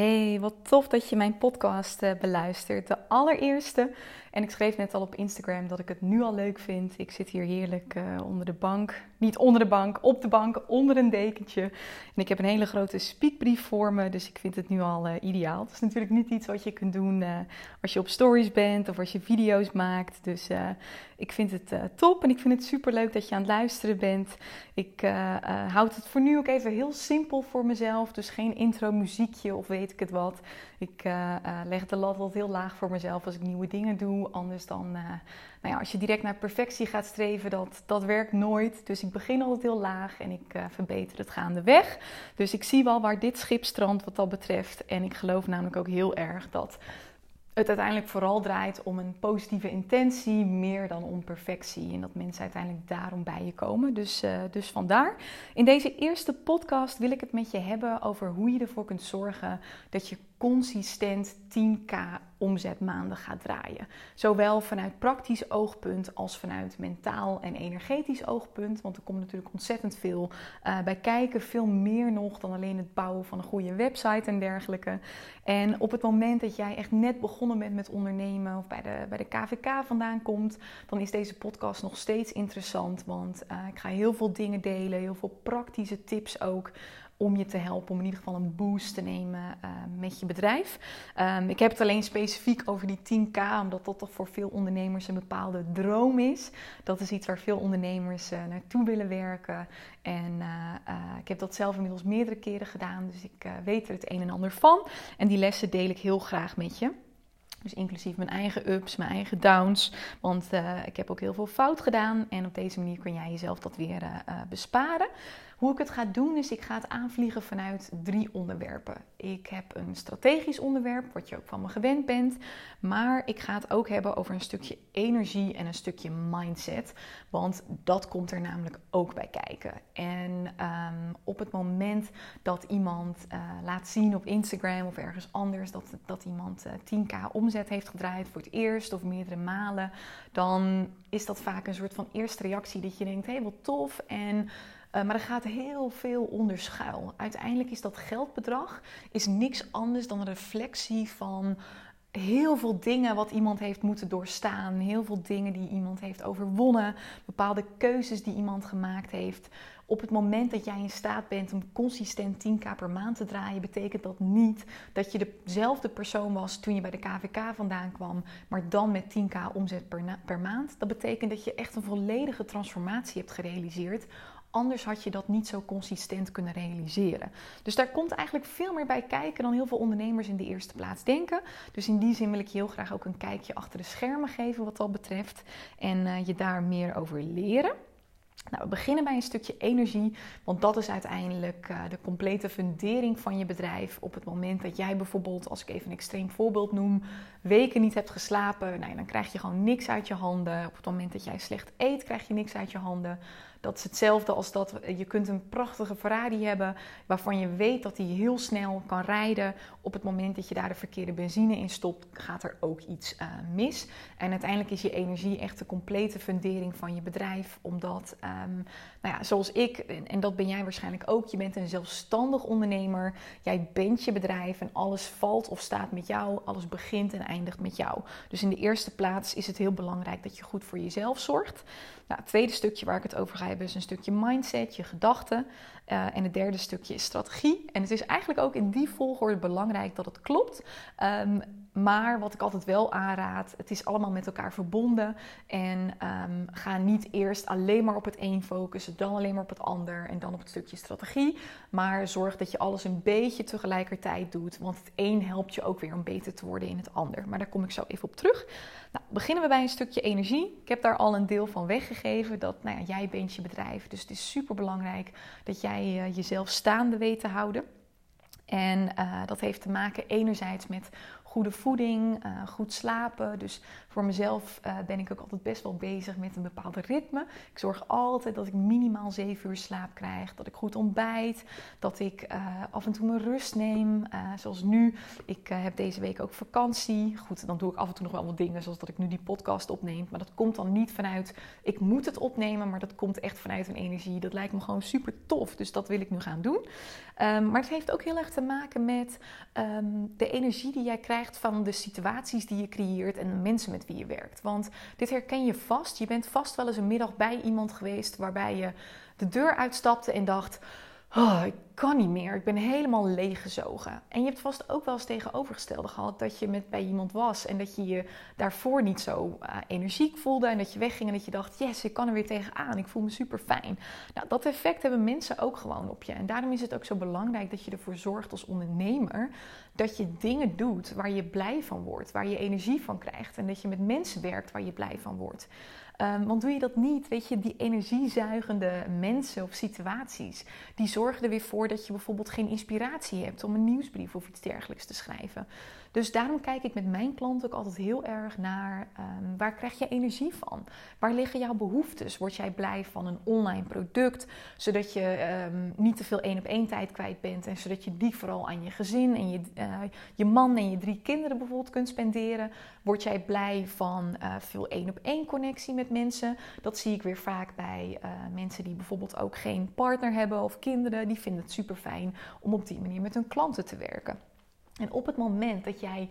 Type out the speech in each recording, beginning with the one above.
Hey, wat tof dat je mijn podcast uh, beluistert. De allereerste. En ik schreef net al op Instagram dat ik het nu al leuk vind. Ik zit hier heerlijk uh, onder de bank. Niet onder de bank, op de bank, onder een dekentje. En ik heb een hele grote speakbrief voor me. Dus ik vind het nu al uh, ideaal. Het is natuurlijk niet iets wat je kunt doen als je op stories bent of als je video's maakt. Dus ik vind het top en ik vind het super leuk dat je aan het luisteren bent. Ik houd het voor nu ook even heel simpel voor mezelf. Dus geen intro muziekje of weet ik het wat. Ik uh, uh, leg de lat altijd heel laag voor mezelf als ik nieuwe dingen doe. Anders dan, uh, nou ja, als je direct naar perfectie gaat streven, dat, dat werkt nooit. Dus ik begin altijd heel laag en ik verbeter het gaandeweg. Dus ik zie wel waar dit schip strandt wat dat betreft. En ik geloof namelijk ook heel erg dat het uiteindelijk vooral draait om een positieve intentie, meer dan om perfectie. En dat mensen uiteindelijk daarom bij je komen. Dus, uh, dus vandaar. In deze eerste podcast wil ik het met je hebben over hoe je ervoor kunt zorgen dat je consistent 10k omzetmaanden gaat draaien. Zowel vanuit praktisch oogpunt als vanuit mentaal en energetisch oogpunt. Want er komt natuurlijk ontzettend veel uh, bij kijken. Veel meer nog dan alleen het bouwen van een goede website en dergelijke. En op het moment dat jij echt net begonnen bent met ondernemen of bij de, bij de KVK vandaan komt, dan is deze podcast nog steeds interessant. Want uh, ik ga heel veel dingen delen, heel veel praktische tips ook om je te helpen om in ieder geval een boost te nemen uh, met je bedrijf. Um, ik heb het alleen specifiek over die 10k, omdat dat toch voor veel ondernemers een bepaalde droom is. Dat is iets waar veel ondernemers uh, naartoe willen werken. En uh, ik heb dat zelf inmiddels meerdere keren gedaan, dus ik weet er het een en ander van. En die lessen deel ik heel graag met je. Dus inclusief mijn eigen ups, mijn eigen downs. Want ik heb ook heel veel fout gedaan. En op deze manier kun jij jezelf dat weer besparen. Hoe ik het ga doen is, ik ga het aanvliegen vanuit drie onderwerpen. Ik heb een strategisch onderwerp, wat je ook van me gewend bent. Maar ik ga het ook hebben over een stukje energie en een stukje mindset. Want dat komt er namelijk ook bij kijken. En um, op het moment dat iemand uh, laat zien op Instagram of ergens anders dat, dat iemand uh, 10k omzet heeft gedraaid voor het eerst of meerdere malen, dan is dat vaak een soort van eerste reactie dat je denkt: hé, hey, wat tof. En uh, maar er gaat heel veel onder schuil. Uiteindelijk is dat geldbedrag is niks anders dan een reflectie van heel veel dingen wat iemand heeft moeten doorstaan. Heel veel dingen die iemand heeft overwonnen. Bepaalde keuzes die iemand gemaakt heeft. Op het moment dat jij in staat bent om consistent 10k per maand te draaien, betekent dat niet dat je dezelfde persoon was toen je bij de KVK vandaan kwam, maar dan met 10k omzet per maand. Dat betekent dat je echt een volledige transformatie hebt gerealiseerd Anders had je dat niet zo consistent kunnen realiseren. Dus daar komt eigenlijk veel meer bij kijken dan heel veel ondernemers in de eerste plaats denken. Dus in die zin wil ik je heel graag ook een kijkje achter de schermen geven wat dat betreft. En uh, je daar meer over leren. Nou, we beginnen bij een stukje energie, want dat is uiteindelijk uh, de complete fundering van je bedrijf. Op het moment dat jij bijvoorbeeld, als ik even een extreem voorbeeld noem, weken niet hebt geslapen, nou, dan krijg je gewoon niks uit je handen. Op het moment dat jij slecht eet, krijg je niks uit je handen. Dat is hetzelfde als dat je kunt een prachtige Ferrari hebben waarvan je weet dat hij heel snel kan rijden. Op het moment dat je daar de verkeerde benzine in stopt, gaat er ook iets uh, mis. En uiteindelijk is je energie echt de complete fundering van je bedrijf. Omdat, um, nou ja, zoals ik, en dat ben jij waarschijnlijk ook, je bent een zelfstandig ondernemer. Jij bent je bedrijf en alles valt of staat met jou. Alles begint en eindigt met jou. Dus in de eerste plaats is het heel belangrijk dat je goed voor jezelf zorgt. Nou, het tweede stukje waar ik het over ga hebben is een stukje mindset, je gedachten. Uh, en het derde stukje is strategie. En het is eigenlijk ook in die volgorde belangrijk dat het klopt. Um, maar wat ik altijd wel aanraad, het is allemaal met elkaar verbonden. En um, ga niet eerst alleen maar op het een focussen, dan alleen maar op het ander en dan op het stukje strategie. Maar zorg dat je alles een beetje tegelijkertijd doet. Want het een helpt je ook weer om beter te worden in het ander. Maar daar kom ik zo even op terug. Nou, beginnen we bij een stukje energie. Ik heb daar al een deel van weggegeven. Dat nou ja, jij bent je bedrijf. Dus het is super belangrijk dat jij uh, jezelf staande weet te houden. En uh, dat heeft te maken enerzijds met goede voeding, uh, goed slapen. Dus voor mezelf uh, ben ik ook altijd best wel bezig met een bepaalde ritme. Ik zorg altijd dat ik minimaal 7 uur slaap krijg, dat ik goed ontbijt, dat ik uh, af en toe mijn rust neem. zoals nu, ik heb deze week ook vakantie. Goed, dan doe ik af en toe nog wel wat dingen, zoals dat ik nu die podcast opneem. Maar dat komt dan niet vanuit, ik moet het opnemen, maar dat komt echt vanuit een energie. Dat lijkt me gewoon super tof, dus dat wil ik nu gaan doen. Um, maar het heeft ook heel erg te te maken met ehm, de energie die jij krijgt van de situaties die je creëert en de mensen met wie je werkt. Want dit herken je vast. Je bent vast wel eens een middag bij iemand geweest waarbij je de deur uitstapte en dacht oh, ik kan niet meer, ik ben helemaal leeggezogen. En je hebt vast ook wel eens tegenovergestelde gehad dat je met bij iemand was en dat je je daarvoor niet zo uh, energiek voelde en dat je wegging en dat je dacht, yes, ik kan er weer tegenaan, ik voel me super fijn. Nou, dat effect hebben mensen ook gewoon op je. En daarom is het ook zo belangrijk dat je ervoor zorgt als ondernemer dat je dingen doet waar je blij van wordt, waar je energie van krijgt en dat je met mensen werkt waar je blij van wordt. Um, want doe je dat niet, weet je, die energiezuigende mensen of situaties, die zorgen er weer voor dat je bijvoorbeeld geen inspiratie hebt om een nieuwsbrief of iets dergelijks te schrijven. Dus daarom kijk ik met mijn klanten ook altijd heel erg naar um, waar krijg je energie van? Waar liggen jouw behoeftes? Word jij blij van een online product, zodat je um, niet te veel één op één tijd kwijt bent en zodat je die vooral aan je gezin en je, uh, je man en je drie kinderen bijvoorbeeld kunt spenderen? Word jij blij van uh, veel één op één connectie met mensen? Dat zie ik weer vaak bij uh, mensen die bijvoorbeeld ook geen partner hebben of kinderen. Die vinden het super fijn om op die manier met hun klanten te werken. En op het moment dat jij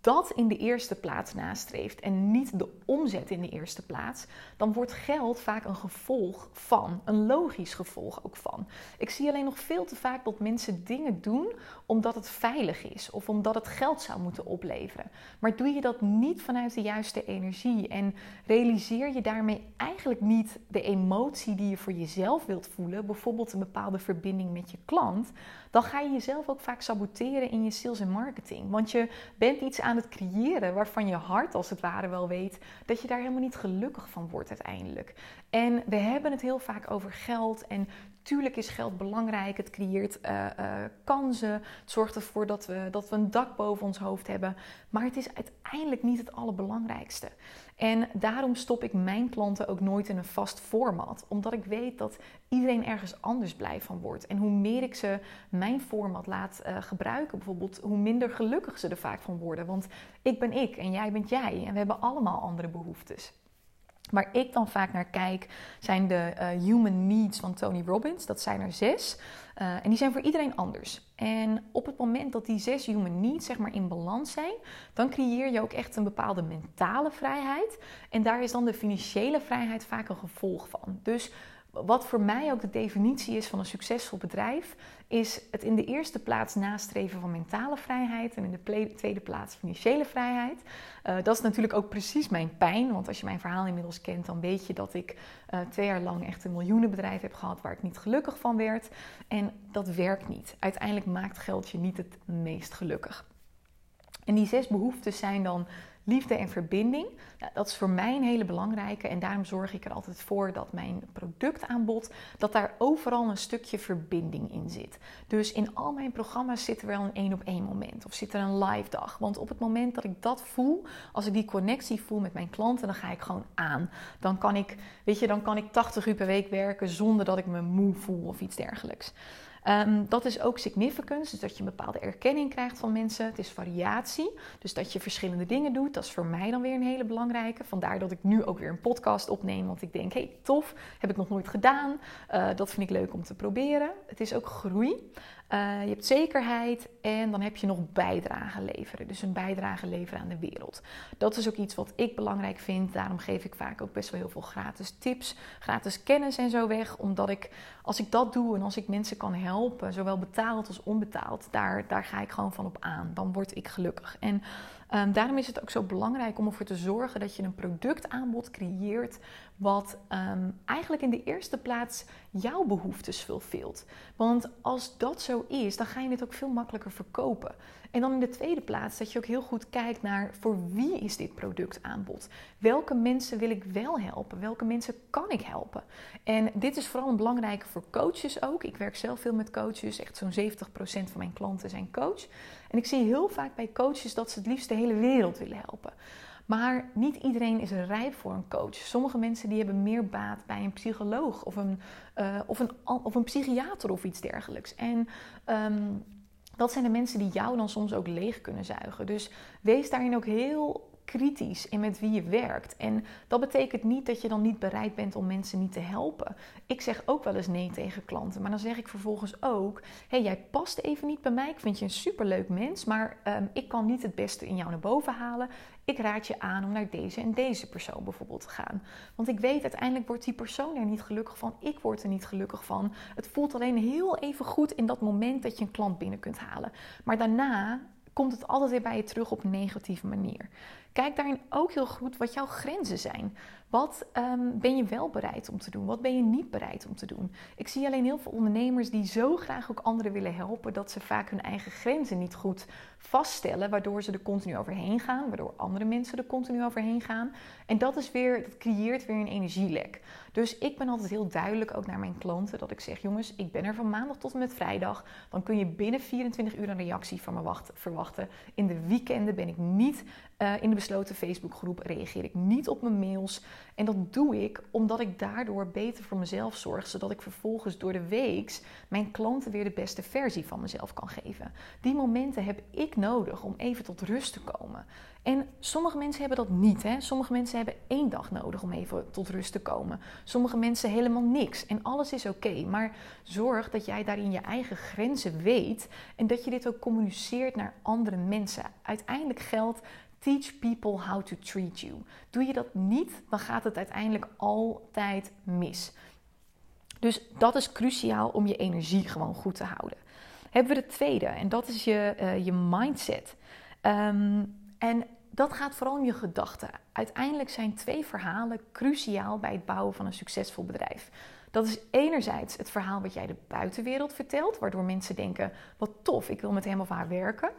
dat in de eerste plaats nastreeft en niet de omzet in de eerste plaats, dan wordt geld vaak een gevolg van, een logisch gevolg ook van. Ik zie alleen nog veel te vaak dat mensen dingen doen omdat het veilig is of omdat het geld zou moeten opleveren. Maar doe je dat niet vanuit de juiste energie en realiseer je daarmee eigenlijk niet de emotie die je voor jezelf wilt voelen, bijvoorbeeld een bepaalde verbinding met je klant, dan ga je jezelf ook vaak saboteren in je sales en marketing. Want je bent iets aan het creëren waarvan je hart als het ware wel weet dat je daar helemaal niet gelukkig van wordt uiteindelijk. En we hebben het heel vaak over geld en tuurlijk is geld belangrijk. Het creëert uh, uh, kansen. Het zorgt ervoor dat we, dat we een dak boven ons hoofd hebben. Maar het is uiteindelijk niet het allerbelangrijkste. En daarom stop ik mijn klanten ook nooit in een vast format. Omdat ik weet dat iedereen ergens anders blij van wordt. En hoe meer ik ze mijn format laat uh, gebruiken, bijvoorbeeld, hoe minder gelukkig ze er vaak van worden. Want ik ben ik en jij bent jij. En we hebben allemaal andere behoeftes. Waar ik dan vaak naar kijk, zijn de uh, human needs van Tony Robbins. Dat zijn er zes. Uh, en die zijn voor iedereen anders. En op het moment dat die zes human needs zeg maar in balans zijn, dan creëer je ook echt een bepaalde mentale vrijheid. En daar is dan de financiële vrijheid vaak een gevolg van. Dus wat voor mij ook de definitie is van een succesvol bedrijf, is het in de eerste plaats nastreven van mentale vrijheid en in de tweede plaats financiële vrijheid. Uh, dat is natuurlijk ook precies mijn pijn, want als je mijn verhaal inmiddels kent, dan weet je dat ik uh, twee jaar lang echt een miljoenenbedrijf heb gehad waar ik niet gelukkig van werd. En dat werkt niet. Uiteindelijk maakt geld je niet het meest gelukkig. En die zes behoeftes zijn dan liefde en verbinding. Nou, dat is voor mij een hele belangrijke en daarom zorg ik er altijd voor dat mijn productaanbod, dat daar overal een stukje verbinding in zit. Dus in al mijn programma's zit er wel een één op één moment of zit er een live dag. Want op het moment dat ik dat voel, als ik die connectie voel met mijn klanten, dan ga ik gewoon aan. Dan kan ik, weet je, dan kan ik 80 uur per week werken zonder dat ik me moe voel of iets dergelijks. Um, dat is ook significance, dus dat je een bepaalde erkenning krijgt van mensen. Het is variatie, dus dat je verschillende dingen doet. Dat is voor mij dan weer een hele belangrijke. Vandaar dat ik nu ook weer een podcast opneem, want ik denk, hey, tof, heb ik nog nooit gedaan. Uh, dat vind ik leuk om te proberen. Het is ook groei. Uh, je hebt zekerheid en dan heb je nog bijdrage leveren. Dus een bijdrage leveren aan de wereld. Dat is ook iets wat ik belangrijk vind. Daarom geef ik vaak ook best wel heel veel gratis tips, gratis kennis en zo weg. Omdat ik, als ik dat doe en als ik mensen kan helpen, zowel betaald als onbetaald, daar, daar ga ik gewoon van op aan. Dan word ik gelukkig. En um, daarom is het ook zo belangrijk om ervoor te zorgen dat je een productaanbod creëert wat um, eigenlijk in de eerste plaats jouw behoeftes fulfillt. Want als dat zo is, dan ga je het ook veel makkelijker verkopen. En dan in de tweede plaats dat je ook heel goed kijkt naar voor wie is dit productaanbod? Welke mensen wil ik wel helpen? Welke mensen kan ik helpen? En dit is vooral een belangrijke voor coaches ook. Ik werk zelf veel met coaches. Echt zo'n 70% van mijn klanten zijn coach. En ik zie heel vaak bij coaches dat ze het liefst de hele wereld willen helpen. Maar niet iedereen is rijp voor een coach. Sommige mensen die hebben meer baat bij een psycholoog of een, uh, of een, of een psychiater of iets dergelijks. En um, dat zijn de mensen die jou dan soms ook leeg kunnen zuigen. Dus wees daarin ook heel kritisch in met wie je werkt. En dat betekent niet dat je dan niet bereid bent om mensen niet te helpen. Ik zeg ook wel eens nee tegen klanten, maar dan zeg ik vervolgens ook: hey, jij past even niet bij mij. Ik vind je een superleuk mens, maar ehm, ik kan niet het beste in jou naar boven halen. Ik raad je aan om naar deze en deze persoon bijvoorbeeld te gaan. Want ik weet, uiteindelijk wordt die persoon er niet gelukkig van. Ik word er niet gelukkig van. Het voelt alleen heel even goed in dat moment dat je een klant binnen kunt halen. Maar daarna komt het altijd weer bij je terug op een negatieve manier. Kijk daarin ook heel goed wat jouw grenzen zijn. Wat ehm, ben je wel bereid om te doen? Wat ben je niet bereid om te doen? Ik zie alleen heel veel ondernemers die zo graag ook anderen willen helpen, dat ze vaak hun eigen grenzen niet goed vaststellen, waardoor ze er continu overheen gaan, waardoor andere mensen er continu overheen gaan. En dat is weer, dat creëert weer een energielek. Dus ik ben altijd heel duidelijk ook naar mijn klanten dat ik zeg: jongens, ik ben er van maandag tot en met vrijdag. Dan kun je binnen 24 uur een reactie van me verwachten. In de weekenden ben ik niet uh, in de besloten Facebookgroep, reageer ik niet op mijn mails. En dat doe ik omdat ik daardoor beter voor mezelf zorg, zodat ik vervolgens door de weeks mijn klanten weer de beste versie van mezelf kan geven. Die momenten heb ik nodig om even tot rust te komen. En sommige mensen hebben dat niet. Hè? Sommige mensen hebben één dag nodig om even tot rust te komen. Sommige mensen helemaal niks. En alles is oké. Maar zorg dat jij daarin je eigen grenzen weet. En dat je dit ook communiceert naar andere mensen. Uiteindelijk geldt Teach people how to treat you. Doe je dat niet, dan gaat het uiteindelijk altijd mis. Dus dat is cruciaal om je energie gewoon goed te houden. Hebben we de tweede, en dat is je, uh, je mindset. Um, en dat gaat vooral om je gedachten. Uiteindelijk zijn twee verhalen cruciaal bij het bouwen van een succesvol bedrijf. Dat is enerzijds het verhaal wat jij de buitenwereld vertelt, waardoor mensen denken: wat tof, ik wil met hem of haar werken.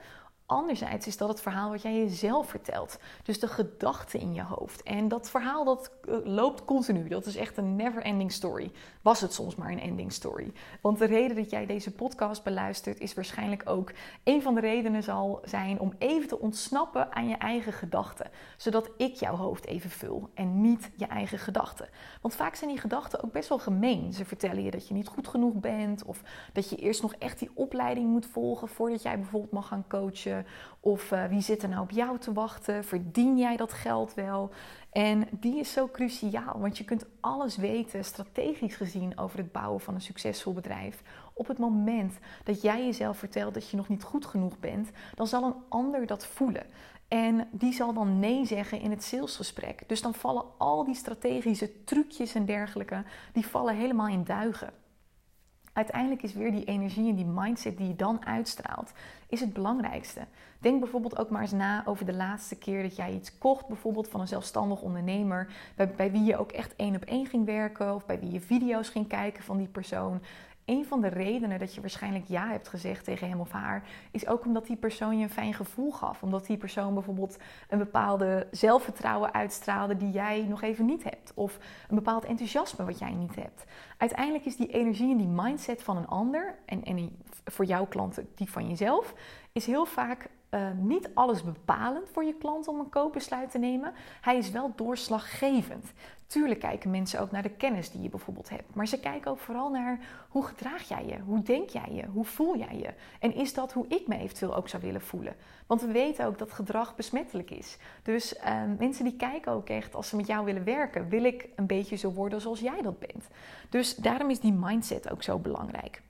Anderzijds is dat het verhaal wat jij jezelf vertelt. Dus de gedachten in je hoofd. En dat verhaal dat eh, loopt continu. Dat is echt een never ending story. Was het soms maar een ending story. Want de reden dat jij deze podcast beluistert is waarschijnlijk ook een van de redenen zal zijn om even te ontsnappen aan je eigen gedachten. Zodat ik jouw hoofd even vul en niet je eigen gedachten. Want vaak zijn die gedachten ook best wel gemeen. Ze vertellen je dat je niet goed genoeg bent of dat je eerst nog echt die opleiding moet volgen voordat jij bijvoorbeeld mag gaan coachen of uh, wie zit er nou op jou te wachten? Verdien jij dat geld wel? En die is zo cruciaal, want je kunt alles weten, strategisch gezien, over het bouwen van een succesvol bedrijf. Op het moment dat jij jezelf vertelt dat je nog niet goed genoeg bent, dan zal een ander dat voelen. En die zal dan nee zeggen in het salesgesprek. Dus dan vallen al die strategische trucjes en dergelijke, die vallen helemaal in duigen uiteindelijk is weer die energie en die mindset die je dan uitstraalt, is het belangrijkste. Denk bijvoorbeeld ook maar eens na over de laatste keer dat jij iets kocht, bijvoorbeeld van een zelfstandig ondernemer, bij, bij wie je ook echt één op één ging werken of bij wie je video's ging kijken van die persoon een van de redenen dat je waarschijnlijk ja hebt gezegd tegen hem of haar, is ook omdat die persoon je een fijn gevoel gaf. Omdat die persoon bijvoorbeeld een bepaalde zelfvertrouwen uitstraalde die jij nog even niet hebt. Of een bepaald enthousiasme wat jij niet hebt. Uiteindelijk is die energie en die mindset van een ander, en, en voor jouw klanten die van jezelf, is heel vaak uh, niet alles bepalend voor je klant om een koopbesluit te nemen. Hij is wel doorslaggevend. Tuurlijk kijken mensen ook naar de kennis die je bijvoorbeeld hebt. Maar ze kijken ook vooral naar hoe gedraag jij je? Hoe denk jij je? Hoe voel jij je? En is dat hoe ik me eventueel ook zou willen voelen? Want we weten ook dat gedrag besmettelijk is. Dus uh, mensen die kijken ook echt, als ze met jou willen werken, wil ik een beetje zo worden zoals jij dat bent. Dus daarom is die mindset ook zo belangrijk.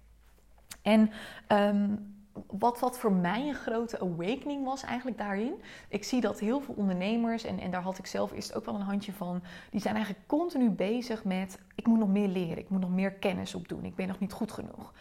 En um, wat, wat voor mij een grote awakening was eigenlijk daarin. Ik zie dat heel veel ondernemers, en, en daar had ik zelf eerst ook wel een handje van, die zijn eigenlijk continu bezig met: ik moet nog meer leren, ik moet nog meer kennis opdoen, ik ben nog niet goed genoeg.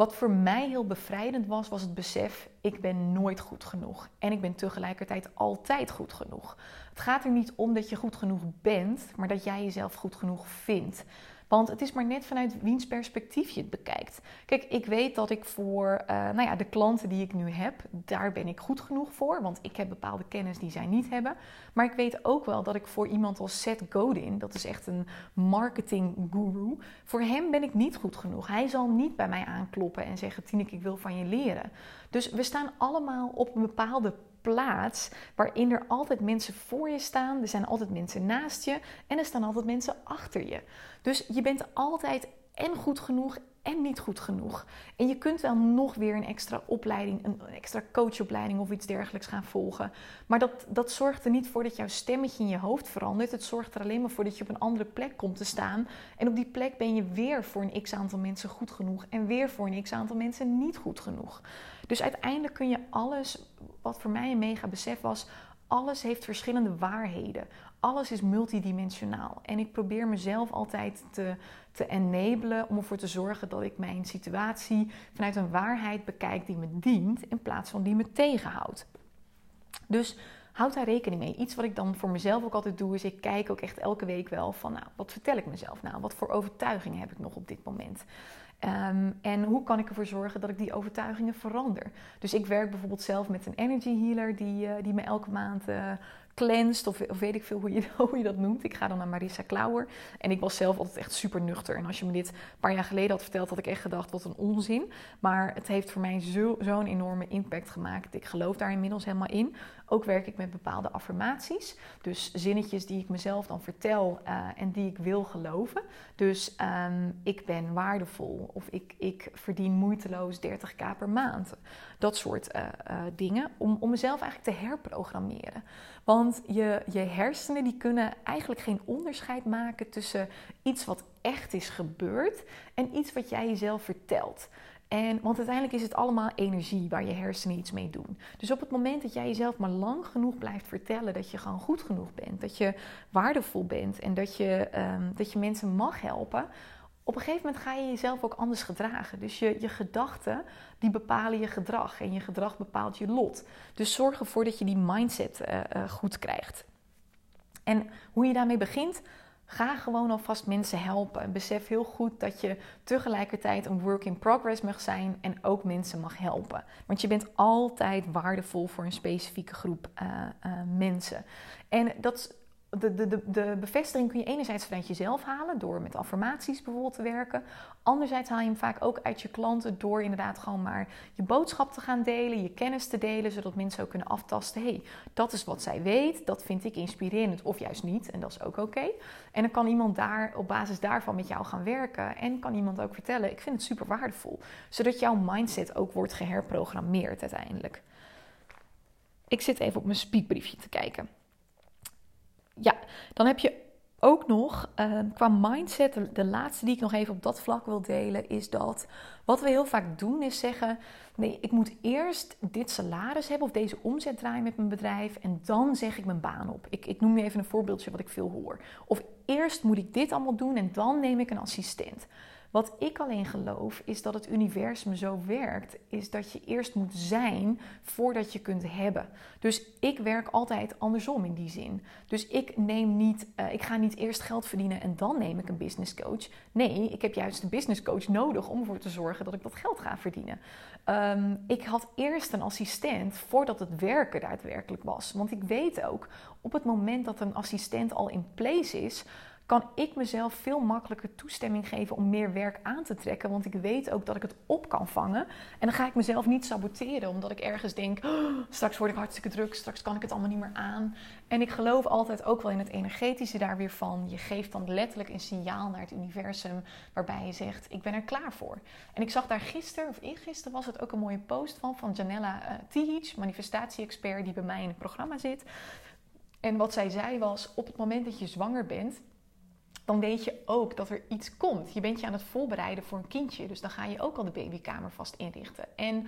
Wat voor mij heel bevrijdend was, was het besef: ik ben nooit goed genoeg. En ik ben tegelijkertijd altijd goed genoeg. Het gaat er niet om dat je goed genoeg bent, maar dat jij jezelf goed genoeg vindt. Want het is maar net vanuit wiens perspectief je het bekijkt. Kijk, ik weet dat ik voor uh, nou ja, de klanten die ik nu heb, daar ben ik goed genoeg voor. Want ik heb bepaalde kennis die zij niet hebben. Maar ik weet ook wel dat ik voor iemand als Seth Godin, dat is echt een marketing guru, voor hem ben ik niet goed genoeg. Hij zal niet bij mij aankloppen en zeggen: Tineke, ik wil van je leren. Dus we staan allemaal op een bepaalde plaats waarin er altijd mensen voor je staan, er zijn altijd mensen naast je en er staan altijd mensen achter je. Dus je bent altijd en goed genoeg en niet goed genoeg. En je kunt wel nog weer een extra opleiding, een extra coachopleiding of iets dergelijks gaan volgen. Maar dat, dat zorgt er niet voor dat jouw stemmetje in je hoofd verandert. Het zorgt er alleen maar voor dat je op een andere plek komt te staan. En op die plek ben je weer voor een x aantal mensen goed genoeg. En weer voor een x aantal mensen niet goed genoeg. Dus uiteindelijk kun je alles, wat voor mij een mega besef was, alles heeft verschillende waarheden. Alles is multidimensionaal. En ik probeer mezelf altijd te, te enablen om ervoor te zorgen dat ik mijn situatie vanuit een waarheid bekijk die me dient in plaats van die me tegenhoudt. Dus houd daar rekening mee. Iets wat ik dan voor mezelf ook altijd doe, is ik kijk ook echt elke week wel van, nou, wat vertel ik mezelf nou? Wat voor overtuigingen heb ik nog op dit moment? Um, en hoe kan ik ervoor zorgen dat ik die overtuigingen verander? Dus ik werk bijvoorbeeld zelf met een energy healer die, uh, die me elke maand uh, cleansed, of, of, weet ik veel hoe je, hoe je dat noemt. Ik ga dan naar Marissa Klauwer. En ik was zelf altijd echt super nuchter. En als je me dit een paar jaar geleden had verteld, had ik echt gedacht, wat een onzin. Maar het heeft voor mij zo'n zo enorme impact gemaakt. Ik geloof daar inmiddels helemaal in. Ook werk ik met bepaalde affirmaties. Dus zinnetjes die ik mezelf dan vertel uh, en die ik wil geloven. Dus um, ik ben waardevol of ik, ik verdien moeiteloos 30k per maand. Dat soort uh, uh, dingen. Om, om mezelf eigenlijk te herprogrammeren. Want je, je hersenen die kunnen eigenlijk geen onderscheid maken tussen iets wat echt is gebeurd en iets wat jij jezelf vertelt. En, want uiteindelijk is het allemaal energie waar je hersenen iets mee doen. Dus op het moment dat jij jezelf maar lang genoeg blijft vertellen dat je gewoon goed genoeg bent, dat je waardevol bent en dat je, um, dat je mensen mag helpen, op een gegeven moment ga je jezelf ook anders gedragen. Dus je, je gedachten die bepalen je gedrag en je gedrag bepaalt je lot. Dus zorg ervoor dat je die mindset uh, uh, goed krijgt. En hoe je daarmee begint, Ga gewoon alvast mensen helpen. Besef heel goed dat je tegelijkertijd een work in progress mag zijn en ook mensen mag helpen. Want je bent altijd waardevol voor een specifieke groep uh, mensen. En dat de, de, de, de bevestiging kun je enerzijds vanuit jezelf halen door met affirmaties bijvoorbeeld te werken. Anderzijds haal je hem vaak ook uit je klanten door inderdaad gewoon maar je boodschap te gaan delen, je kennis te delen, zodat mensen ook kunnen aftasten. hey, dat is wat zij weet, dat vind ik inspirerend of juist niet en dat is ook oké. En dan kan iemand daar op basis daarvan met jou gaan werken en kan iemand ook vertellen, ik vind het super waardevol. Zodat jouw mindset ook wordt geherprogrammeerd uiteindelijk. Ik zit even op mijn speakbriefje te kijken. Ja, dan heb je ook nog uh, qua mindset, de, de, laatste die ik nog even op dat vlak wil delen, is dat wat we heel vaak doen is zeggen: nee, ik moet eerst dit salaris hebben of deze omzet draaien met mijn bedrijf en dan zeg ik mijn baan op. Ik, ik noem je even een voorbeeldje wat ik veel hoor. Of eerst moet ik dit allemaal doen en dan neem ik een assistent. Wat ik alleen geloof is dat het universum zo werkt, is dat je eerst moet zijn voordat je kunt hebben. Dus ik werk altijd andersom in die zin. Dus ik neem niet, uh, ik ga niet eerst geld verdienen en dan neem ik een business coach. Nee, ik heb juist een business coach nodig om ervoor te zorgen dat ik dat geld ga verdienen. Um, ik had eerst een assistent voordat het werken daadwerkelijk was. Want ik weet ook, op het moment dat een assistent al in place is, kan ik mezelf veel makkelijker toestemming geven om meer werk aan te trekken. Want ik weet ook dat ik het op kan vangen. En dan ga ik mezelf niet saboteren, omdat ik ergens denk: oh, straks word ik hartstikke druk, straks kan ik het allemaal niet meer aan. En ik geloof altijd ook wel in het energetische daar weer van. Je geeft dan letterlijk een signaal naar het universum waarbij je zegt: Ik ben er klaar voor. En ik zag daar gisteren, of eergisteren was het ook een mooie post van, van Janella uh, Tihic, manifestatie-expert die bij mij in het programma zit. En wat zij zei was: Op het moment dat je zwanger bent dan weet je ook dat er iets komt. Je bent je aan het voorbereiden voor een kindje. Dus dan ga je ook al de babykamer vast inrichten. En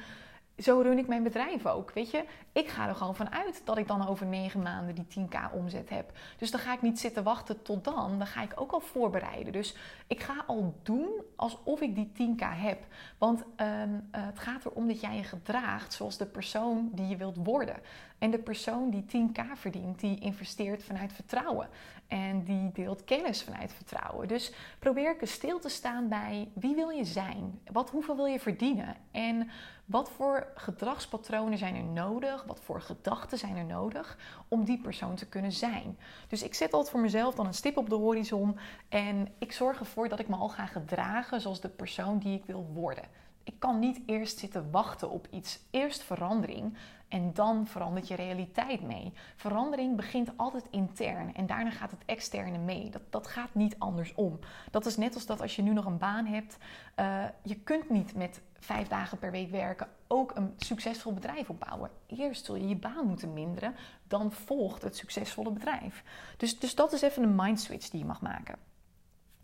zo run ik mijn bedrijf ook. Weet je, ik ga er gewoon van uit dat ik dan over negen maanden die 10k omzet heb. Dus dan ga ik niet zitten wachten tot dan. Dan ga ik ook al voorbereiden. Dus ik ga al doen alsof ik die 10k heb. Want um, uh, het gaat erom dat jij je gedraagt zoals de persoon die je wilt worden. En de persoon die 10k verdient, die investeert vanuit vertrouwen. En die deelt kennis vanuit vertrouwen. Dus probeer stil te staan bij wie wil je zijn? Wat, hoeveel wil je verdienen? En wat voor gedragspatronen zijn er nodig? Wat voor gedachten zijn er nodig om die persoon te kunnen zijn? Dus ik zet altijd voor mezelf dan een stip op de horizon. En ik zorg ervoor dat ik me al ga gedragen zoals de persoon die ik wil worden. ik kan niet eerst zitten wachten op iets. Eerst verandering en dan verandert je realiteit mee. Verandering begint altijd intern en daarna gaat het externe mee. Dat, dat gaat niet andersom. Dat is net als dat als je nu nog een baan hebt. Uh, je kunt niet met vijf dagen per week werken ook een succesvol bedrijf opbouwen. Eerst zul je je baan moeten minderen, dan volgt het succesvolle bedrijf. Dus, dus dat is even een mind switch die je mag maken.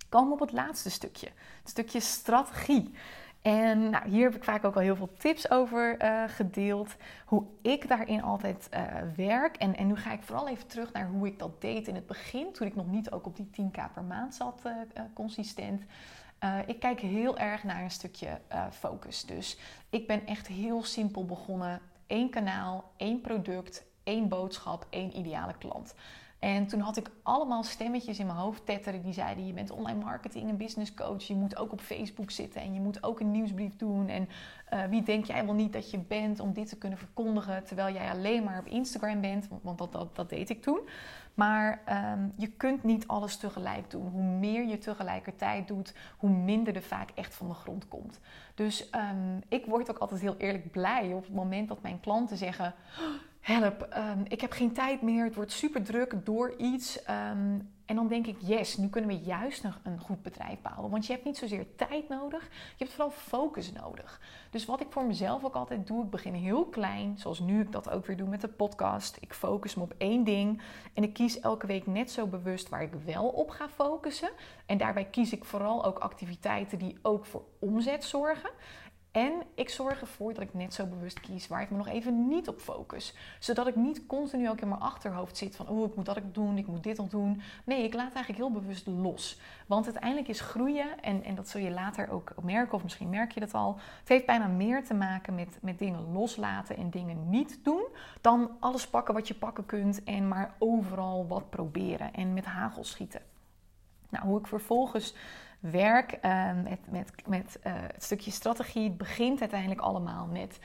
Komen we op het laatste stukje, het stukje strategie. En nou, hier heb ik vaak ook al heel veel tips over uh, gedeeld. Hoe ik daarin altijd uh, werk. En, en nu ga ik vooral even terug naar hoe ik dat deed in het begin. Toen ik nog niet ook op die 10k per maand zat, uh, consistent. ik kijk heel erg naar een stukje focus. Dus ik ben echt heel simpel begonnen. Eén kanaal, één product, één boodschap, één ideale klant. En toen had ik allemaal stemmetjes in mijn hoofd tetteren die zeiden: Je bent online marketing en business coach. Je moet ook op Facebook zitten en je moet ook een nieuwsbrief doen. En uh, wie denk jij wel niet dat je bent om dit te kunnen verkondigen terwijl jij alleen maar op Instagram bent? Want dat, dat, dat deed ik toen. Maar um, je kunt niet alles tegelijk doen. Hoe meer je tegelijkertijd doet, hoe minder er vaak echt van de grond komt. Dus um, ik word ook altijd heel eerlijk blij op het moment dat mijn klanten zeggen help, um, ik heb geen tijd meer, het wordt super druk door iets. Um, en dan denk ik, yes, nu kunnen we juist nog een goed bedrijf bouwen. Want je hebt niet zozeer tijd nodig, je hebt vooral focus nodig. Dus wat ik voor mezelf ook altijd doe, ik begin heel klein, zoals nu ik dat ook weer doe met de podcast. Ik focus me op één ding en ik kies elke week net zo bewust waar ik wel op ga focussen. En daarbij kies ik vooral ook activiteiten die ook voor omzet zorgen. En ik zorg ervoor dat ik net zo bewust kies waar ik me nog even niet op focus. Zodat ik niet continu ook in mijn achterhoofd zit van... oh, ik moet dat doen, ik moet dit nog doen. Nee, ik laat eigenlijk heel bewust los. Want uiteindelijk is groeien, en, en dat zul je later ook merken... of misschien merk je dat al... het heeft bijna meer te maken met, met dingen loslaten en dingen niet doen... dan alles pakken wat je pakken kunt en maar overal wat proberen en met hagel schieten. Nou, hoe ik vervolgens werk uh, met, met, met uh, het stukje strategie begint uiteindelijk allemaal met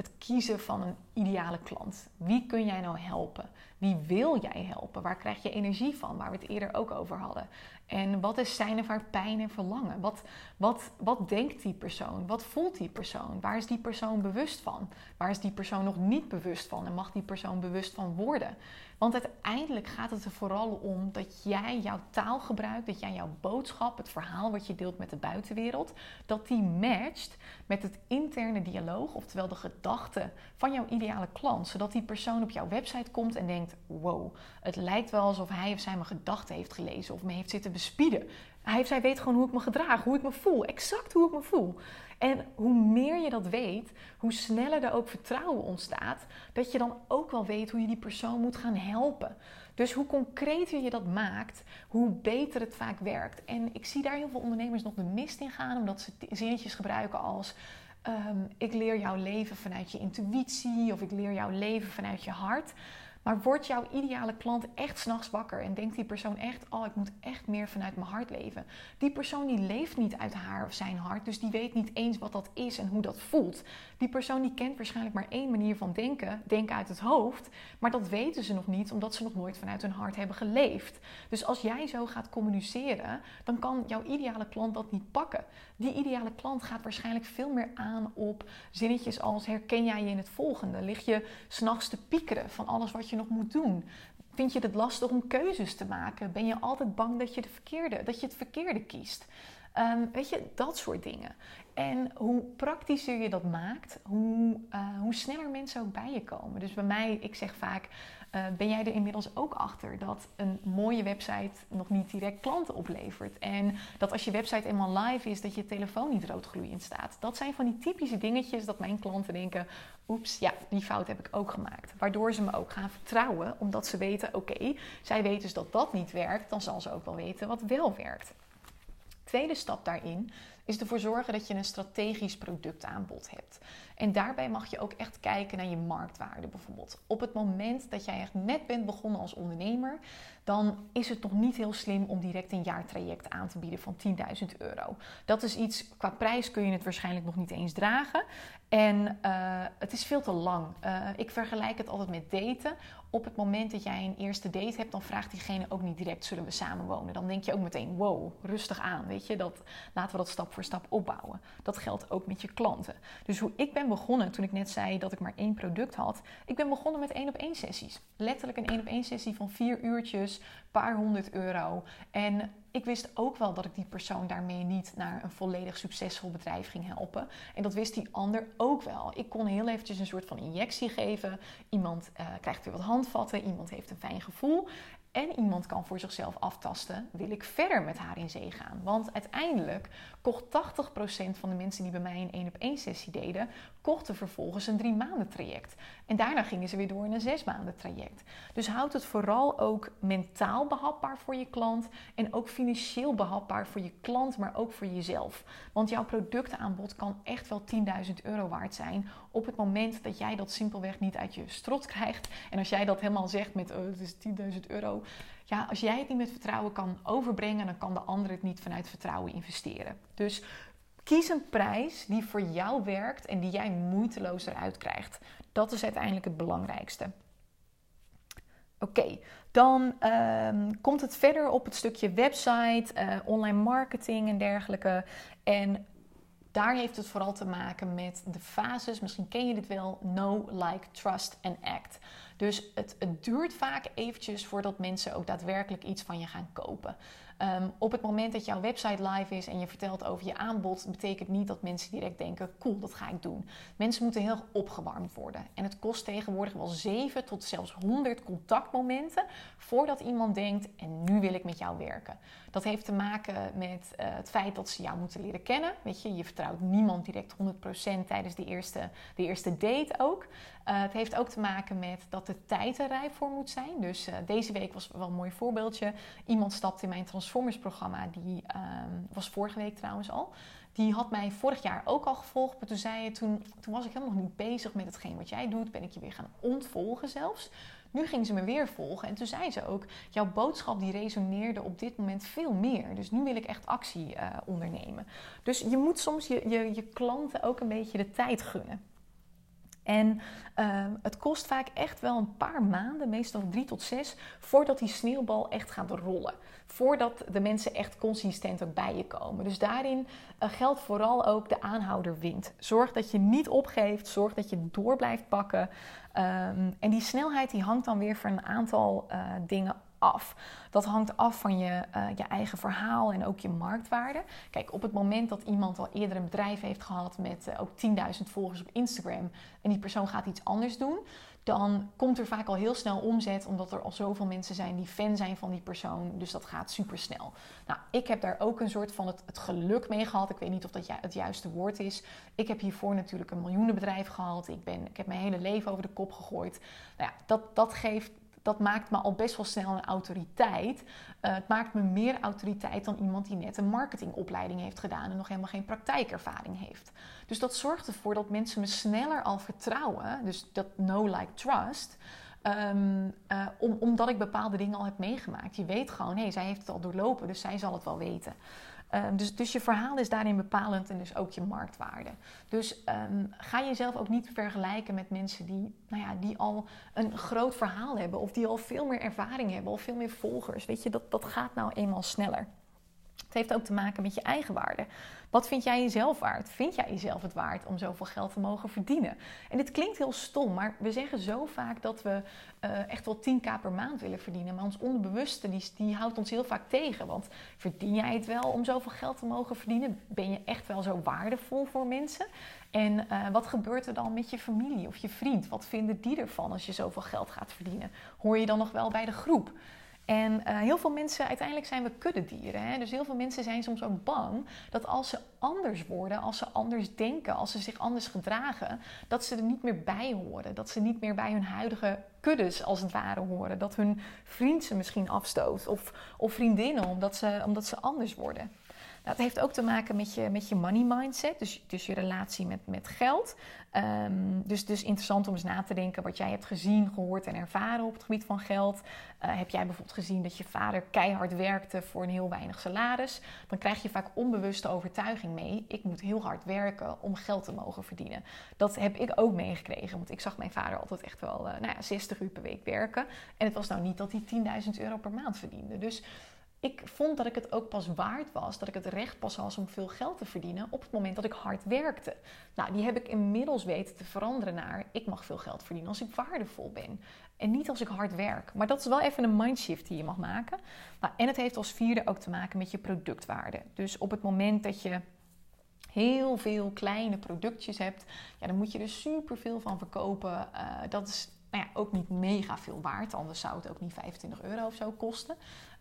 het kiezen van een ideale klant. Wie kun jij nou helpen? Wie wil jij helpen? Waar krijg je energie van? Waar we het eerder ook over hadden. En wat is zijn of haar pijn en verlangen? Wat, wat, wat denkt die persoon? Wat voelt die persoon? Waar is die persoon bewust van? Waar is die persoon nog niet bewust van? En mag die persoon bewust van worden? Want uiteindelijk gaat het er vooral om dat jij jouw taal gebruikt, dat jij jouw boodschap, het verhaal wat je deelt met de buitenwereld, dat die matcht met het interne dialoog, oftewel de gedachten van jouw ideale klant. Zodat die persoon op jouw website komt en denkt: wow, het lijkt wel alsof hij of zij mijn gedachten heeft gelezen of me heeft zitten bespieden. Hij of zij weet gewoon hoe ik me gedraag, hoe ik me voel, exact hoe ik me voel. En hoe meer je dat weet, hoe sneller er ook vertrouwen ontstaat, dat je dan ook wel weet hoe je die persoon moet gaan helpen. Dus hoe concreter je dat maakt, hoe beter het vaak werkt. En ik zie daar heel veel ondernemers nog de mist in gaan, omdat ze zinnetjes gebruiken als. Um, ik leer jouw leven vanuit je intuïtie of ik leer jouw leven vanuit je hart. Maar wordt jouw ideale klant echt s'nachts wakker en denkt die persoon echt: Oh, ik moet echt meer vanuit mijn hart leven? Die persoon die leeft niet uit haar of zijn hart, dus die weet niet eens wat dat is en hoe dat voelt. Die persoon die kent waarschijnlijk maar één manier van denken, denken uit het hoofd, maar dat weten ze nog niet omdat ze nog nooit vanuit hun hart hebben geleefd. Dus als jij zo gaat communiceren, dan kan jouw ideale klant dat niet pakken. Die ideale klant gaat waarschijnlijk veel meer aan op zinnetjes als: Herken jij je in het volgende? Lig je s'nachts te piekeren van alles wat je nog moet doen? Vind je het lastig om keuzes te maken? Ben je altijd bang dat je, de verkeerde, dat je het verkeerde kiest? Um, weet je, dat soort dingen. En hoe praktischer je dat maakt, hoe, uh, hoe sneller mensen ook bij je komen. Dus bij mij, ik zeg vaak, uh, ben jij er inmiddels ook achter dat een mooie website nog niet direct klanten oplevert. En dat als je website eenmaal live is, dat je telefoon niet roodgloeiend staat. Dat zijn van die typische dingetjes dat mijn klanten denken, oeps, ja, die fout heb ik ook gemaakt. Waardoor ze me ook gaan vertrouwen, omdat ze weten, oké, zij weten dus dat dat niet werkt, dan zal ze ook wel weten wat wel werkt. Tweede stap daarin is ervoor zorgen dat je een strategisch productaanbod hebt. En daarbij mag je ook echt kijken naar je marktwaarde bijvoorbeeld. Op het moment dat jij echt net bent begonnen als ondernemer, dan is het nog niet heel slim om direct een jaartraject aan te bieden van 10.000 euro. Dat is iets, qua prijs kun je het waarschijnlijk nog niet eens dragen. En uh, het is veel te lang. Uh, ik vergelijk het altijd met daten. Op het moment dat jij een eerste date hebt, dan vraagt diegene ook niet direct: zullen we samenwonen? Dan denk je ook meteen: wow, rustig aan. Weet je, dat, laten we dat stap voor stap opbouwen. Dat geldt ook met je klanten. Dus hoe ik ben begonnen, toen ik net zei dat ik maar één product had. Ik ben begonnen met één op één sessies. Letterlijk een één op één sessie van vier uurtjes, paar honderd euro. En ik wist ook wel dat ik die persoon daarmee niet naar een volledig succesvol bedrijf ging helpen. En dat wist die ander ook wel. Ik kon heel eventjes een soort van injectie geven. Iemand uh, krijgt weer wat handvatten, iemand heeft een fijn gevoel. En iemand kan voor zichzelf aftasten: wil ik verder met haar in zee gaan? Want uiteindelijk kocht 80% van de mensen die bij mij een 1 op 1 sessie deden, kochten vervolgens een drie maanden traject. En daarna gingen ze weer door in een zes maanden traject. Dus houd het vooral ook mentaal behapbaar voor je klant en ook financieel behapbaar voor je klant, maar ook voor jezelf. Want jouw productaanbod kan echt wel 10.000 euro waard zijn op het moment dat jij dat simpelweg niet uit je strot krijgt. En als jij dat helemaal zegt met oh, het is 10.000 euro. Ja, als jij het niet met vertrouwen kan overbrengen, dan kan de ander het niet vanuit vertrouwen investeren. Dus Kies een prijs die voor jou werkt en die jij moeiteloos eruit krijgt. Dat is uiteindelijk het belangrijkste. Oké, dan ehm, komt het verder op het stukje website, uh, online marketing en dergelijke. En daar heeft het vooral te maken met de fases. Misschien ken je dit wel: know, like, trust en act. Dus het, het duurt vaak eventjes voordat mensen ook daadwerkelijk iets van je gaan kopen. Ehm, op het moment dat jouw website live is en je vertelt over je aanbod, betekent niet dat mensen direct denken: cool, dat ga ik doen. Mensen moeten heel opgewarmd worden. En het kost tegenwoordig wel 7 tot zelfs 100 contactmomenten voordat iemand denkt: en nu wil ik met jou werken. Dat heeft te maken met uh, het feit dat ze jou moeten leren kennen. Weet je, je vertrouwt niemand direct 100% tijdens de eerste, de eerste date ook. Uh, het heeft ook te maken met dat de tijd er rijp voor moet zijn. Dus uh, deze week was wel een mooi voorbeeldje. Iemand stapt in mijn Transformers programma. Die um, was vorige week trouwens al. Die had mij vorig jaar ook al gevolgd. Maar toen zei je, toen, toen was ik helemaal niet bezig met hetgeen wat jij doet. Ben ik je weer gaan ontvolgen zelfs. Nu ging ze me weer volgen en toen zei ze ook: jouw boodschap die resoneerde op dit moment veel meer. Dus nu wil ik echt actie uh, ondernemen. Dus je moet soms je, je, je klanten ook een beetje de tijd gunnen. En uh, het kost vaak echt wel een paar maanden, meestal drie tot zes, voordat die sneeuwbal echt gaat rollen. Voordat de mensen echt consistent ook bij je komen. Dus daarin uh, geldt vooral ook de aanhouder wint. Zorg dat je niet opgeeft, zorg dat je door blijft pakken. Um, en die snelheid die hangt dan weer van een aantal uh, dingen Dat hangt af van je, uh, je eigen verhaal en ook je marktwaarde. Kijk, op het moment dat iemand al eerder een bedrijf heeft gehad met uh, ook 10.000 volgers op Instagram en die persoon gaat iets anders doen, dan komt er vaak al heel snel omzet, omdat er al zoveel mensen zijn die fan zijn van die persoon. Dus dat gaat super snel. Nou, ik heb daar ook een soort van het, geluk mee gehad. Ik weet niet of dat het juiste woord is. Ik heb hiervoor natuurlijk een miljoenenbedrijf gehad. Ik, ben, ik heb mijn hele leven over de kop gegooid. Nou ja, dat, dat geeft dat maakt me al best wel snel een autoriteit. Uh, het maakt me meer autoriteit dan iemand die net een marketingopleiding heeft gedaan en nog helemaal geen praktijkervaring heeft. Dus dat zorgt ervoor dat mensen me sneller al vertrouwen. Dus dat know, like, trust. Um, uh, om, omdat ik bepaalde dingen al heb meegemaakt. Je weet gewoon, hé, zij heeft het al doorlopen, dus zij zal het wel weten. Um, dus, dus je verhaal is daarin bepalend en dus ook je marktwaarde. Dus um, ga jezelf ook niet vergelijken met mensen die, nou ja, die al een groot verhaal hebben of die al veel meer ervaring hebben of veel meer volgers. Weet je, dat, dat gaat nou eenmaal sneller. Het heeft ook te maken met je eigen waarde. Wat vind jij jezelf waard? Vind jij jezelf het waard om zoveel geld te mogen verdienen? En dit klinkt heel stom, maar we zeggen zo vaak dat we uh, echt wel 10k per maand willen verdienen. Maar ons onderbewuste die, die houdt ons heel vaak tegen. Want verdien jij het wel om zoveel geld te mogen verdienen? Ben je echt wel zo waardevol voor mensen? En uh, wat gebeurt er dan met je familie of je vriend? Wat vinden die ervan als je zoveel geld gaat verdienen? Hoor je dan nog wel bij de groep? En uh, heel veel mensen, uiteindelijk zijn we kuddedieren. Hè? Dus heel veel mensen zijn soms ook bang dat als ze anders worden, als ze anders denken, als ze zich anders gedragen, dat ze er niet meer bij horen. Dat ze niet meer bij hun huidige kuddes als het ware horen. Dat hun vriend ze misschien afstoot of, of vriendinnen omdat ze, omdat ze anders worden. Het heeft ook te maken met je, met je money mindset, dus, dus je relatie met, met geld. Um, dus, dus interessant om eens na te denken wat jij hebt gezien, gehoord en ervaren op het gebied van geld. Uh, heb jij bijvoorbeeld gezien dat je vader keihard werkte voor een heel weinig salaris? Dan krijg je vaak onbewuste overtuiging mee. Ik moet heel hard werken om geld te mogen verdienen. Dat heb ik ook meegekregen, want ik zag mijn vader altijd echt wel uh, nou ja, 60 uur per week werken. En het was nou niet dat hij 10.000 euro per maand verdiende. Dus ik vond dat ik het ook pas waard was, dat ik het recht pas was om veel geld te verdienen op het moment dat ik hard werkte. Nou, die heb ik inmiddels weten te veranderen naar ik mag veel geld verdienen als ik waardevol ben. En niet als ik hard werk. Maar dat is wel even een mindshift die je mag maken. Nou, en het heeft als vierde ook te maken met je productwaarde. Dus op het moment dat je heel veel kleine productjes hebt, ja, dan moet je er super veel van verkopen. Uh, dat is nou ja, ook niet mega veel waard, anders zou het ook niet 25 euro of zo kosten.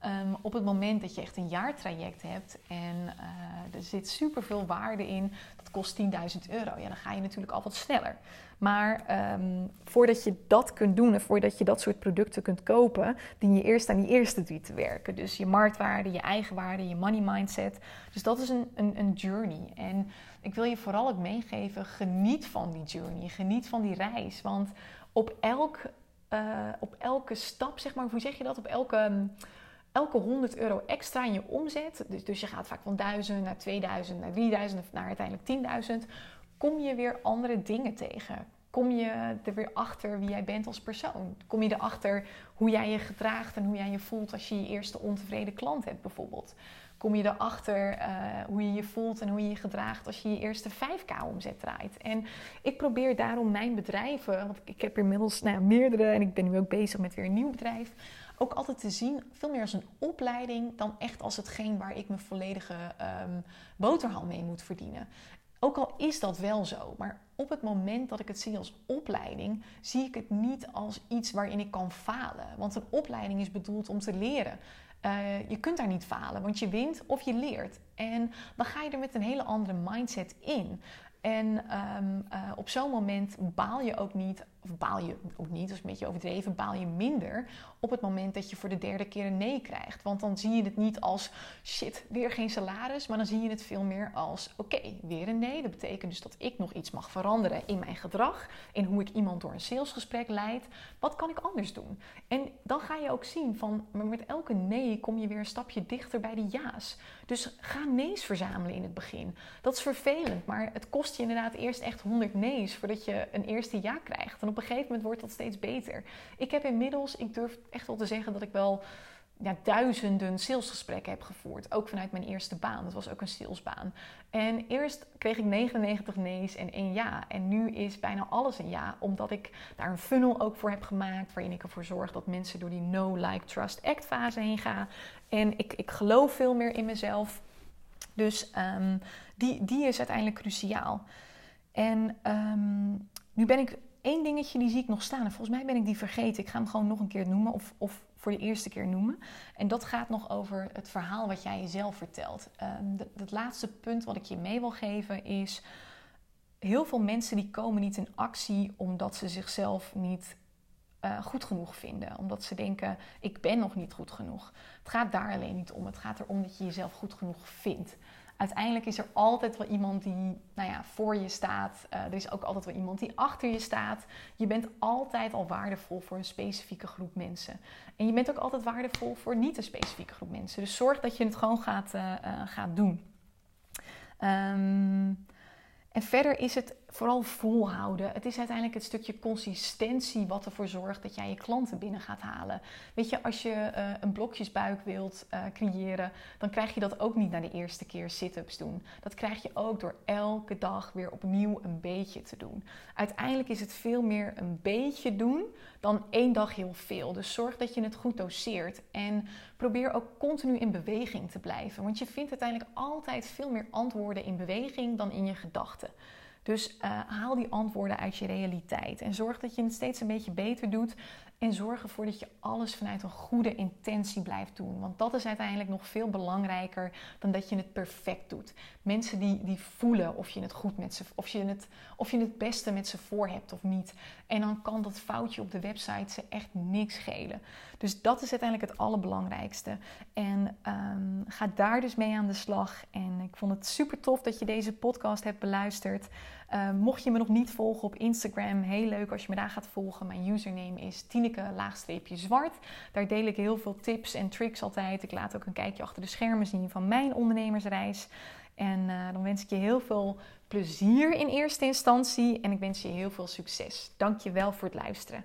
Um, op het moment dat je echt een jaartraject hebt en uh, er zit super veel waarde in, dat kost 10.000 euro, ja, dan ga je natuurlijk al wat sneller. Maar um, voordat je dat kunt doen en voordat je dat soort producten kunt kopen, dien je eerst aan die eerste drie te werken. Dus je marktwaarde, je eigenwaarde, je money mindset. Dus dat is een, een, een journey. En ik wil je vooral ook meegeven: geniet van die journey, geniet van die reis. Want op, elk, uh, op elke stap, zeg maar, hoe zeg je dat? Op elke, elke 100 euro extra in je omzet, dus, dus je gaat vaak van 1000 naar 2000 naar 3000 of naar uiteindelijk 10.000, kom je weer andere dingen tegen. Kom je er weer achter wie jij bent als persoon? Kom je erachter hoe jij je gedraagt en hoe jij je voelt als je je eerste ontevreden klant hebt, bijvoorbeeld? kom je erachter uh, hoe je je voelt en hoe je je gedraagt als je je eerste 5k omzet draait. En ik probeer daarom mijn bedrijven, want ik heb inmiddels nou meerdere en ik ben nu ook bezig met weer een nieuw bedrijf, ook altijd te zien, veel meer als een opleiding dan echt als hetgeen waar ik mijn volledige um, boterham mee moet verdienen. Ook al is dat wel zo, maar op het moment dat ik het zie als opleiding, zie ik het niet als iets waarin ik kan falen. Want een opleiding is bedoeld om te leren. Uh, je kunt daar niet falen, want je wint of je leert. En dan ga je er met een hele andere mindset in. En um, uh, op zo'n moment baal je ook niet of baal je ook niet, dat is een beetje overdreven, baal je minder op het moment dat je voor de derde keer een nee krijgt. Want dan zie je het niet als shit, weer geen salaris, maar dan zie je het veel meer als oké, weer een nee. Dat betekent dus dat ik nog iets mag veranderen in mijn gedrag, in hoe ik iemand door een salesgesprek leid. Wat kan ik anders doen? En dan ga je ook zien van, met elke nee kom je weer een stapje dichter bij de ja's. Dus ga nee's verzamelen in het begin. Dat is vervelend, maar het kost je inderdaad eerst echt 100 nee's voordat je een eerste ja krijgt op een gegeven moment wordt dat steeds beter. Ik heb inmiddels, ik durf echt wel te zeggen dat ik wel ja, duizenden salesgesprekken heb gevoerd. Ook vanuit mijn eerste baan. Dat was ook een salesbaan. En eerst kreeg ik 99 nee's en één ja. En nu is bijna alles een ja. Omdat ik daar een funnel ook voor heb gemaakt. Waarin ik ervoor zorg dat mensen door die no, like, trust, act fase heen gaan. En ik, ik geloof veel meer in mezelf. Dus um, die, die is uiteindelijk cruciaal. En um, nu ben ik één dingetje die zie ik nog staan. En volgens mij ben ik die vergeten. Ik ga hem gewoon nog een keer noemen. Of, of voor de eerste keer noemen. En dat gaat nog over het verhaal wat jij jezelf vertelt. Um, het laatste punt wat ik je mee wil geven is... Heel veel mensen die komen niet in actie omdat ze zichzelf niet uh, goed genoeg vinden. Omdat ze denken, ik ben nog niet goed genoeg. Het gaat daar alleen niet om. Het gaat erom dat je jezelf goed genoeg vindt uiteindelijk is er altijd wel iemand die nou ja, voor je staat. Uh, er is ook altijd wel iemand die achter je staat. Je bent altijd al waardevol voor een specifieke groep mensen. En je bent ook altijd waardevol voor niet een specifieke groep mensen. Dus zorg dat je het gewoon gaat, uh, gaat doen. Um, en verder is het vooral volhouden. Het is uiteindelijk het stukje consistentie wat ervoor zorgt dat jij je klanten binnen gaat halen. Weet je, als je uh, een blokjesbuik wilt uh, creëren, dan krijg je dat ook niet na de eerste keer sit-ups doen. Dat krijg je ook door elke dag weer opnieuw een beetje te doen. Uiteindelijk is het veel meer een beetje doen dan één dag heel veel. Dus zorg dat je het goed doseert en probeer ook continu in beweging te blijven. Want je vindt uiteindelijk altijd veel meer antwoorden in beweging dan in je gedachten. Dus uh, haal die antwoorden uit je realiteit en zorg dat je het steeds een beetje beter doet. En zorg ervoor dat je alles vanuit een goede intentie blijft doen. Want dat is uiteindelijk nog veel belangrijker dan dat je het perfect doet. Mensen die, die voelen of je het goed met ze, of je het, of je het beste met ze voor hebt of niet. En dan kan dat foutje op de website ze echt niks schelen. Dus dat is uiteindelijk het allerbelangrijkste. En um, ga daar dus mee aan de slag. En ik vond het super tof dat je deze podcast hebt beluisterd. Uh, mocht je me nog niet volgen op Instagram, heel leuk als je me daar gaat volgen. Mijn username is Tineke-zwart. Daar deel ik heel veel tips en tricks altijd. Ik laat ook een kijkje achter de schermen zien van mijn ondernemersreis. En uh, dan wens ik je heel veel plezier in eerste instantie en ik wens je heel veel succes. Dank je wel voor het luisteren.